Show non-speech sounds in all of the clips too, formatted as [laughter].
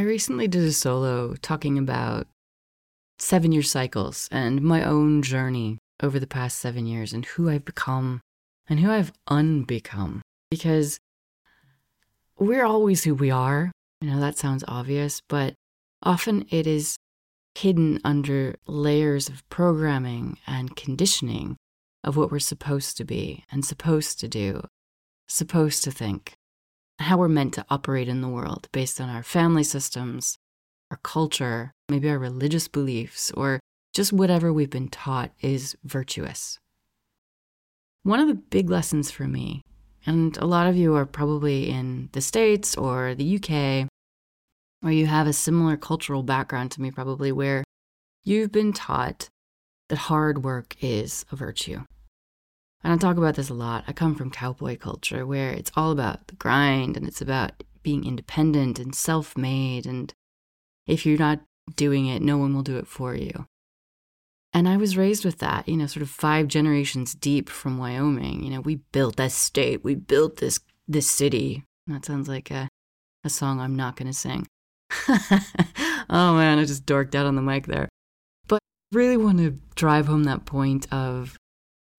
I recently did a solo talking about seven year cycles and my own journey over the past seven years and who I've become and who I've unbecome. Because we're always who we are. You know, that sounds obvious, but often it is hidden under layers of programming and conditioning of what we're supposed to be and supposed to do, supposed to think, how we're meant to operate in the world based on our family systems, our culture, maybe our religious beliefs, or just whatever we've been taught is virtuous. One of the big lessons for me, and a lot of you are probably in the States or the UK, or you have a similar cultural background to me, probably, where you've been taught that hard work is a virtue. And I talk about this a lot. I come from cowboy culture where it's all about the grind and it's about being independent and self made. And if you're not doing it, no one will do it for you. And I was raised with that, you know, sort of five generations deep from Wyoming. You know, we built this state, we built this this city. That sounds like a, a song I'm not going to sing. [laughs] oh man, I just dorked out on the mic there. But really want to drive home that point of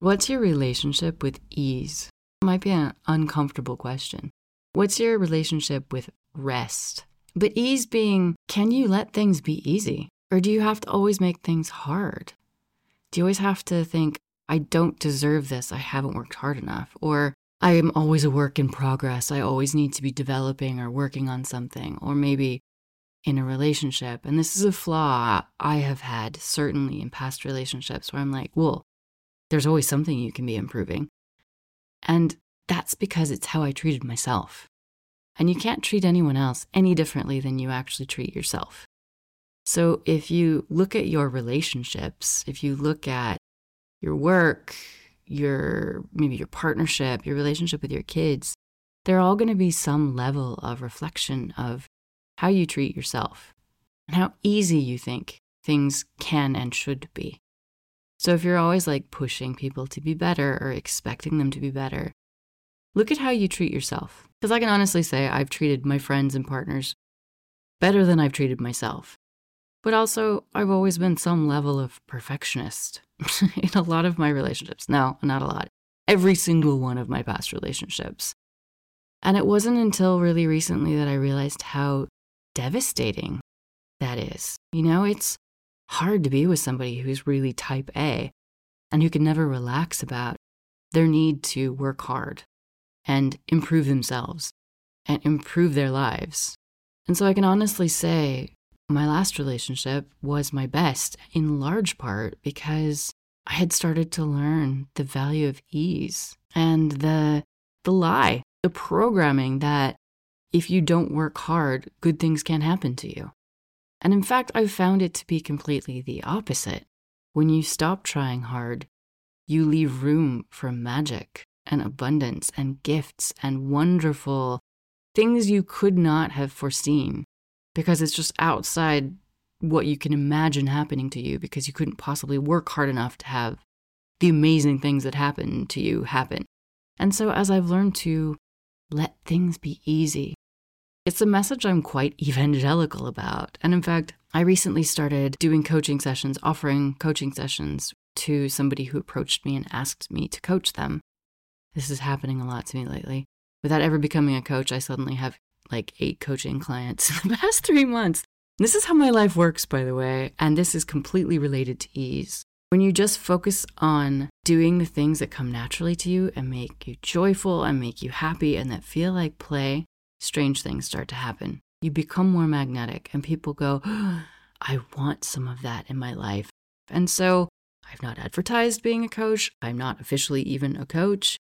what's your relationship with ease? Might be an uncomfortable question. What's your relationship with rest? But ease being, can you let things be easy? Or do you have to always make things hard? Do you always have to think, I don't deserve this, I haven't worked hard enough? Or I am always a work in progress, I always need to be developing or working on something? Or maybe in a relationship, and this is a flaw I have had certainly in past relationships where I'm like, well, there's always something you can be improving. And that's because it's how I treated myself. And you can't treat anyone else any differently than you actually treat yourself. So if you look at your relationships, if you look at your work, your maybe your partnership, your relationship with your kids, they're all going to be some level of reflection of how you treat yourself and how easy you think things can and should be. So if you're always like pushing people to be better or expecting them to be better, look at how you treat yourself. Because I can honestly say I've treated my friends and partners better than I've treated myself. But also, I've always been some level of perfectionist [laughs] in a lot of my relationships. No, not a lot. Every single one of my past relationships. And it wasn't until really recently that I realized how devastating that is. You know, it's hard to be with somebody who's really type A and who can never relax about their need to work hard and improve themselves and improve their lives. And so I can honestly say my last relationship was my best in large part because I had started to learn the value of ease and the the lie, the programming that if you don't work hard, good things can't happen to you. And in fact, I've found it to be completely the opposite. When you stop trying hard, you leave room for magic and abundance and gifts and wonderful things you could not have foreseen because it's just outside what you can imagine happening to you because you couldn't possibly work hard enough to have the amazing things that happen to you happen. And so, as I've learned to let things be easy, it's a message I'm quite evangelical about. And in fact, I recently started doing coaching sessions, offering coaching sessions to somebody who approached me and asked me to coach them. This is happening a lot to me lately. Without ever becoming a coach, I suddenly have like eight coaching clients [laughs] in the past three months. This is how my life works, by the way, and this is completely related to ease. When you just focus on doing the things that come naturally to you and make you joyful and make you happy and that feel like play, strange things start to happen. You become more magnetic, and people go, oh, [gasps] I want some of that in my life. And so I've not advertised being a coach. I'm not officially even a coach,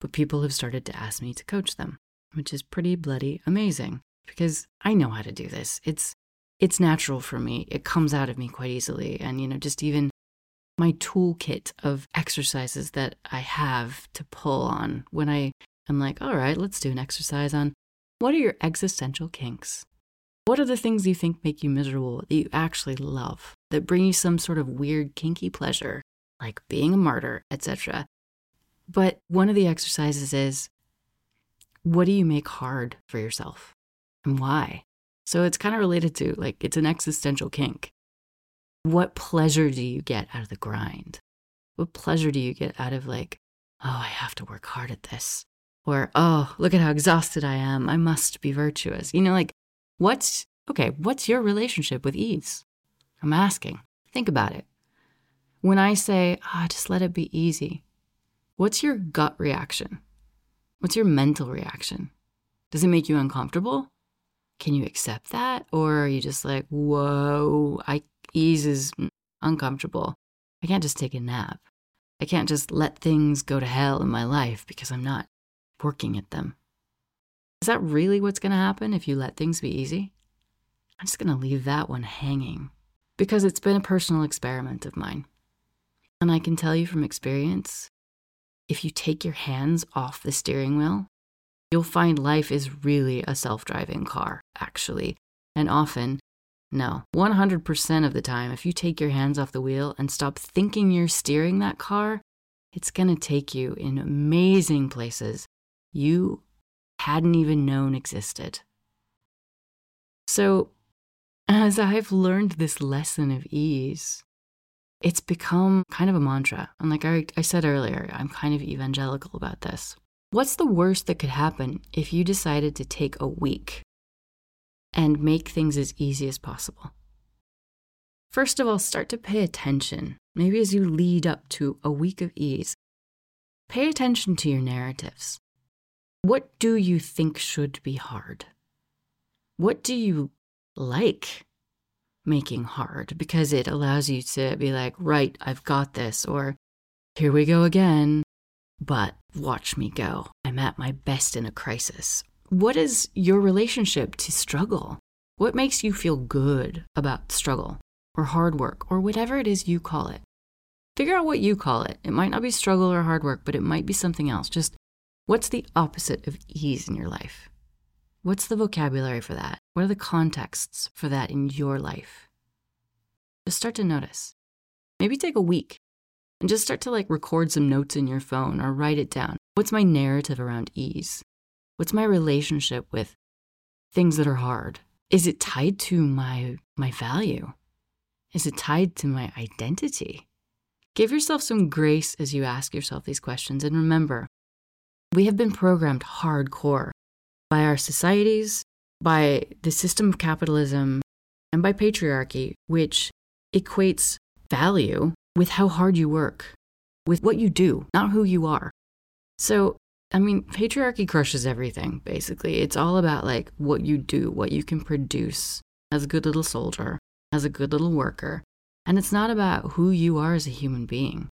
but people have started to ask me to coach them. which is pretty bloody amazing because I know how to do this. It's it's natural for me. It comes out of me quite easily and you know just even my toolkit of exercises that I have to pull on when I am like, all right, let's do an exercise on what are your existential kinks? What are the things you think make you miserable that you actually love, that bring you some sort of weird kinky pleasure, like being a martyr, etc.? But one of the exercises is what do you make hard for yourself and why? So it's kind of related to like it's an existential kink. What pleasure do you get out of the grind? What pleasure do you get out of like, oh, I have to work hard at this? Or, oh, look at how exhausted I am. I must be virtuous. You know, like What's okay, what's your relationship with ease? I'm asking. Think about it. When I say, ah, oh, just let it be easy, what's your gut reaction? What's your mental reaction? Does it make you uncomfortable? Can you accept that? Or are you just like, whoa, I ease is uncomfortable. I can't just take a nap. I can't just let things go to hell in my life because I'm not working at them. Is that really what's going to happen if you let things be easy? I'm just going to leave that one hanging because it's been a personal experiment of mine. And I can tell you from experience if you take your hands off the steering wheel, you'll find life is really a self driving car, actually. And often, no, 100% of the time, if you take your hands off the wheel and stop thinking you're steering that car, it's going to take you in amazing places you hadn't even known existed. So, as I've learned this lesson of ease, it's become kind of a mantra. And like I, I said earlier, I'm kind of evangelical about this. What's the worst that could happen if you decided to take a week and make things as easy as possible? First of all, start to pay attention, maybe as you lead up to a week of ease. Pay attention to your narratives. What do you think should be hard? What do you like making hard? Because it allows you to be like, right, I've got this, or here we go again, but watch me go. I'm at my best in a crisis. What is your relationship to struggle? What makes you feel good about struggle or hard work or whatever it is you call it? Figure out what you call it. It might not be struggle or hard work, but it might be something else. Just What's the opposite of ease in your life? What's the vocabulary for that? What are the contexts for that in your life? Just start to notice. Maybe take a week and just start to like record some notes in your phone or write it down. What's my narrative around ease? What's my relationship with things that are hard? Is it tied to my my value? Is it tied to my identity? Give yourself some grace as you ask yourself these questions and remember, we have been programmed hardcore by our societies, by the system of capitalism, and by patriarchy, which equates value with how hard you work, with what you do, not who you are. So, I mean, patriarchy crushes everything, basically. It's all about like what you do, what you can produce as a good little soldier, as a good little worker. And it's not about who you are as a human being,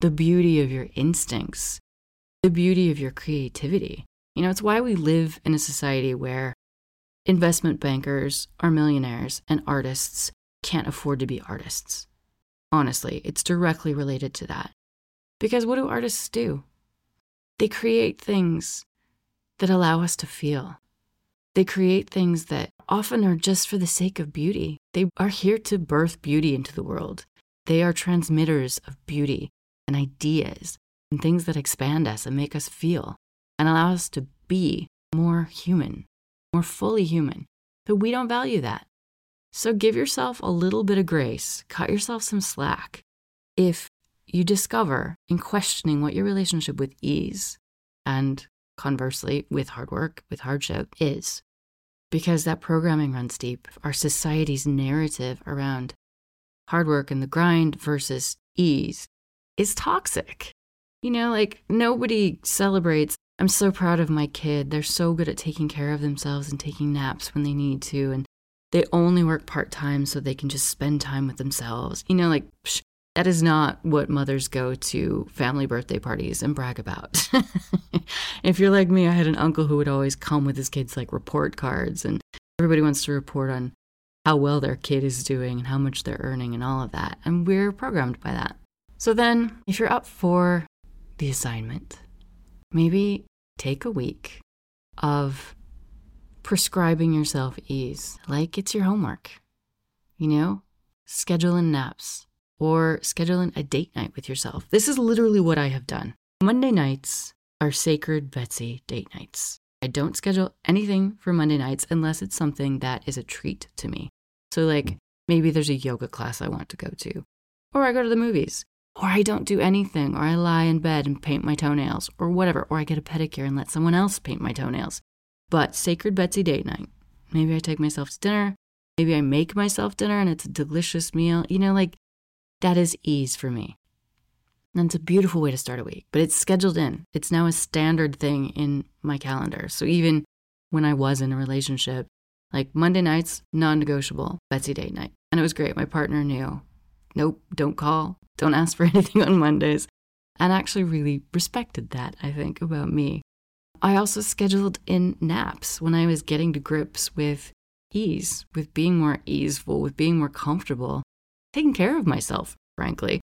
the beauty of your instincts, the beauty of your creativity. You know, it's why we live in a society where investment bankers are millionaires and artists can't afford to be artists. Honestly, it's directly related to that. Because what do artists do? They create things that allow us to feel. They create things that often are just for the sake of beauty. They are here to birth beauty into the world. They are transmitters of beauty and ideas and things that expand us and make us feel and allow us to be more human, more fully human. But we don't value that. So give yourself a little bit of grace, cut yourself some slack. If you discover in questioning what your relationship with ease and conversely with hard work, with hardship is, because that programming runs deep. Our society's narrative around hard work and the grind versus ease is toxic. You know, like nobody celebrates. I'm so proud of my kid. They're so good at taking care of themselves and taking naps when they need to. And they only work part time so they can just spend time with themselves. You know, like, psh, That is not what mothers go to family birthday parties and brag about. [laughs] if you're like me, I had an uncle who would always come with his kids like report cards, and everybody wants to report on how well their kid is doing and how much they're earning and all of that. And we're programmed by that. So then, if you're up for the assignment, maybe take a week of prescribing yourself ease, like it's your homework. You know, schedule in naps or schedule in a date night with yourself. This is literally what I have done. Monday nights are sacred Betsy date nights. I don't schedule anything for Monday nights unless it's something that is a treat to me. So, like, maybe there's a yoga class I want to go to, or I go to the movies, or I don't do anything, or I lie in bed and paint my toenails, or whatever, or I get a pedicure and let someone else paint my toenails. But Sacred Betsy date night. Maybe I take myself to dinner. Maybe I make myself dinner and it's a delicious meal. You know, like that is ease for me. And it's a beautiful way to start a week, but it's scheduled in. It's now a standard thing in my calendar. So even when I was in a relationship, like Monday nights, non negotiable, Betsy date night. And it was great. My partner knew, nope, don't call, don't ask for [laughs] anything on Mondays. And actually really respected that, I think, about me. I also scheduled in naps when I was getting to grips with ease, with being more easeful, with being more comfortable, taking care of myself, frankly.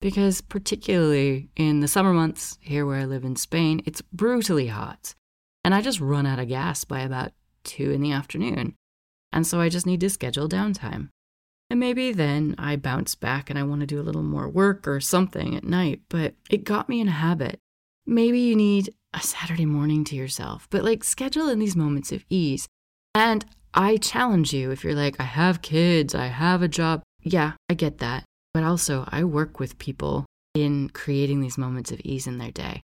Because, particularly in the summer months here where I live in Spain, it's brutally hot. And I just run out of gas by about two in the afternoon. And so I just need to schedule downtime. And maybe then I bounce back and I want to do a little more work or something at night, but it got me in a habit. Maybe you need a Saturday morning to yourself, but like schedule in these moments of ease. And I challenge you if you're like, I have kids, I have a job. Yeah, I get that. But also, I work with people in creating these moments of ease in their day,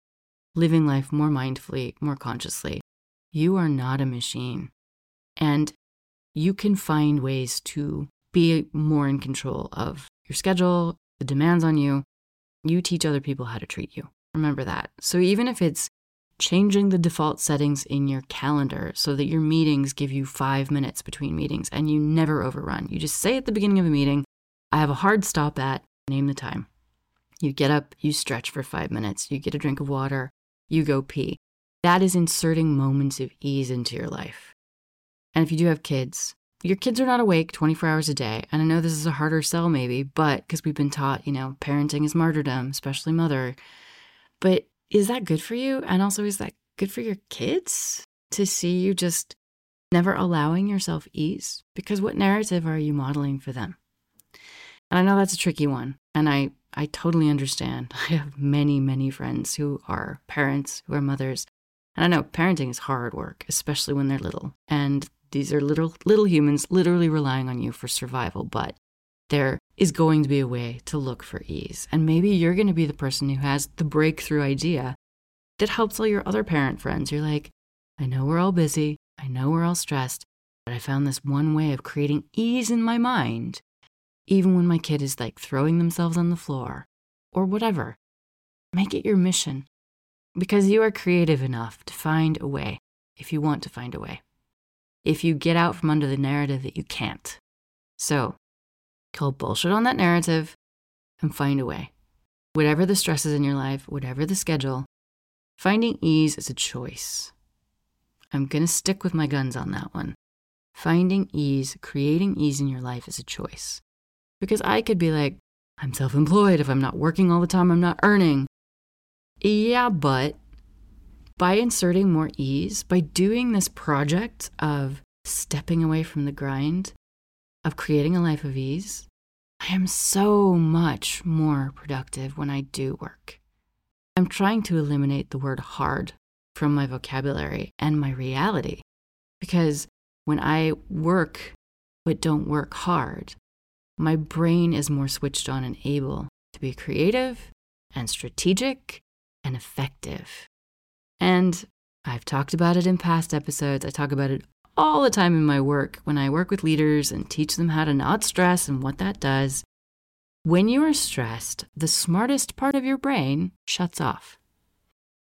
living life more mindfully, more consciously. You are not a machine. And you can find ways to be more in control of your schedule, the demands on you. You teach other people how to treat you. Remember that. So even if it's changing the default settings in your calendar so that your meetings give you five minutes between meetings and you never overrun. You just say at the beginning of a meeting, I have a hard stop at, name the time. You get up, you stretch for five minutes, you get a drink of water, you go pee. That is inserting moments of ease into your life. And if you do have kids, your kids are not awake 24 hours a day. And I know this is a harder sell, maybe, but because we've been taught, you know, parenting is martyrdom, especially mother. But is that good for you? And also, is that good for your kids to see you just never allowing yourself ease? Because what narrative are you modeling for them? And I know that's a tricky one. And I, I totally understand. [laughs] I have many, many friends who are parents, who are mothers. And I know parenting is hard work, especially when they're little. And these are little little humans literally relying on you for survival, but there is going to be a way to look for ease. And maybe you're going to be the person who has the breakthrough idea that helps all your other parent friends. You're like, I know we're all busy, I know we're all stressed, but I found this one way of creating ease in my mind, even when my kid is like throwing themselves on the floor or whatever. Make it your mission because you are creative enough to find a way if you want to find a way. If you get out from under the narrative that you can't. So, Call bullshit on that narrative and find a way. Whatever the stresses in your life, whatever the schedule, finding ease is a choice. I'm going to stick with my guns on that one. Finding ease, creating ease in your life is a choice. Because I could be like, I'm self employed. If I'm not working all the time, I'm not earning. Yeah, but by inserting more ease, by doing this project of stepping away from the grind, of creating a life of ease, I am so much more productive when I do work. I'm trying to eliminate the word hard from my vocabulary and my reality because when I work but don't work hard, my brain is more switched on and able to be creative and strategic and effective. And I've talked about it in past episodes. I talk about it all the time in my work when I work with leaders and teach them how to not stress and what that does. When you are stressed, the smartest part of your brain shuts off.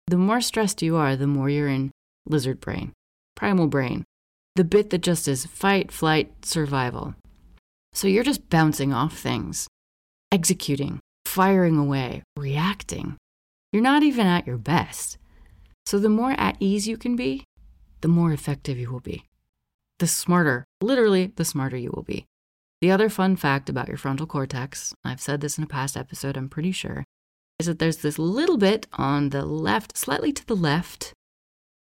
The more stressed you are, the more you're in lizard brain, primal brain, the bit that just is fight, flight, survival. So you're just bouncing off things, executing, firing away, reacting. You're not even at your best. So, the more at ease you can be, the more effective you will be. The smarter, literally, the smarter you will be. The other fun fact about your frontal cortex, I've said this in a past episode, I'm pretty sure, is that there's this little bit on the left, slightly to the left,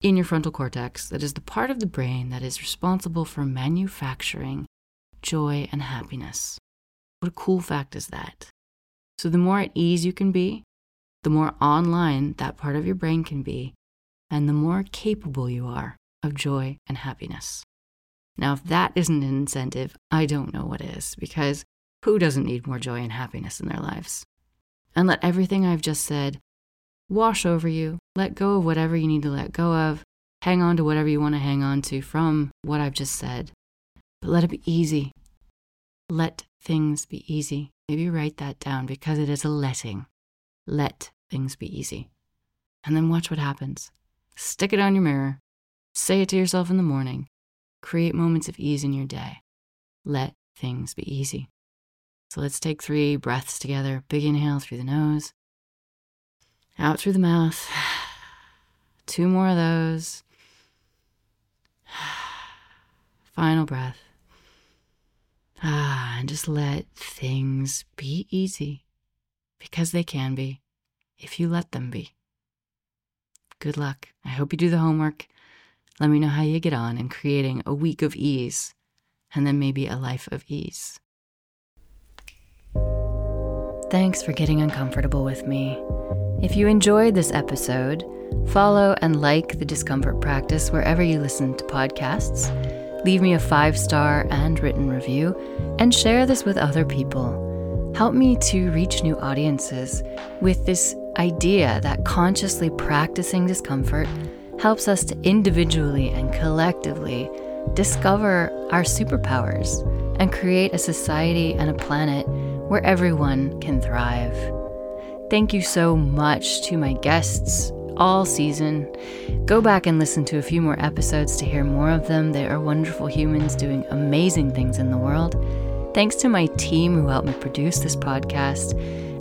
in your frontal cortex that is the part of the brain that is responsible for manufacturing joy and happiness. What a cool fact is that? So, the more at ease you can be, the more online that part of your brain can be, and the more capable you are of joy and happiness. Now, if that isn't an incentive, I don't know what is, because who doesn't need more joy and happiness in their lives? And let everything I've just said wash over you. Let go of whatever you need to let go of. Hang on to whatever you want to hang on to from what I've just said. But let it be easy. Let things be easy. Maybe write that down because it is a letting. Let things be easy. And then watch what happens. Stick it on your mirror. Say it to yourself in the morning. Create moments of ease in your day. Let things be easy. So let's take three breaths together. Big inhale through the nose, out through the mouth. [sighs] Two more of those. [sighs] Final breath. Ah, [sighs] and just let things be easy because they can be if you let them be. Good luck. I hope you do the homework. Let me know how you get on in creating a week of ease and then maybe a life of ease. Thanks for getting uncomfortable with me. If you enjoyed this episode, follow and like the discomfort practice wherever you listen to podcasts. Leave me a five star and written review, and share this with other people. Help me to reach new audiences with this idea that consciously practicing discomfort helps us to individually and collectively discover our superpowers and create a society and a planet where everyone can thrive. Thank you so much to my guests all season. Go back and listen to a few more episodes to hear more of them. They are wonderful humans doing amazing things in the world. Thanks to my team who helped me produce this podcast,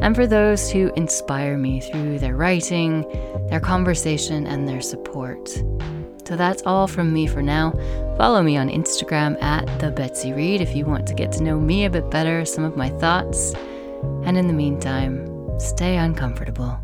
and for those who inspire me through their writing, their conversation, and their support. So that's all from me for now. Follow me on Instagram at the Betsy Reed if you want to get to know me a bit better, some of my thoughts. And in the meantime, stay uncomfortable.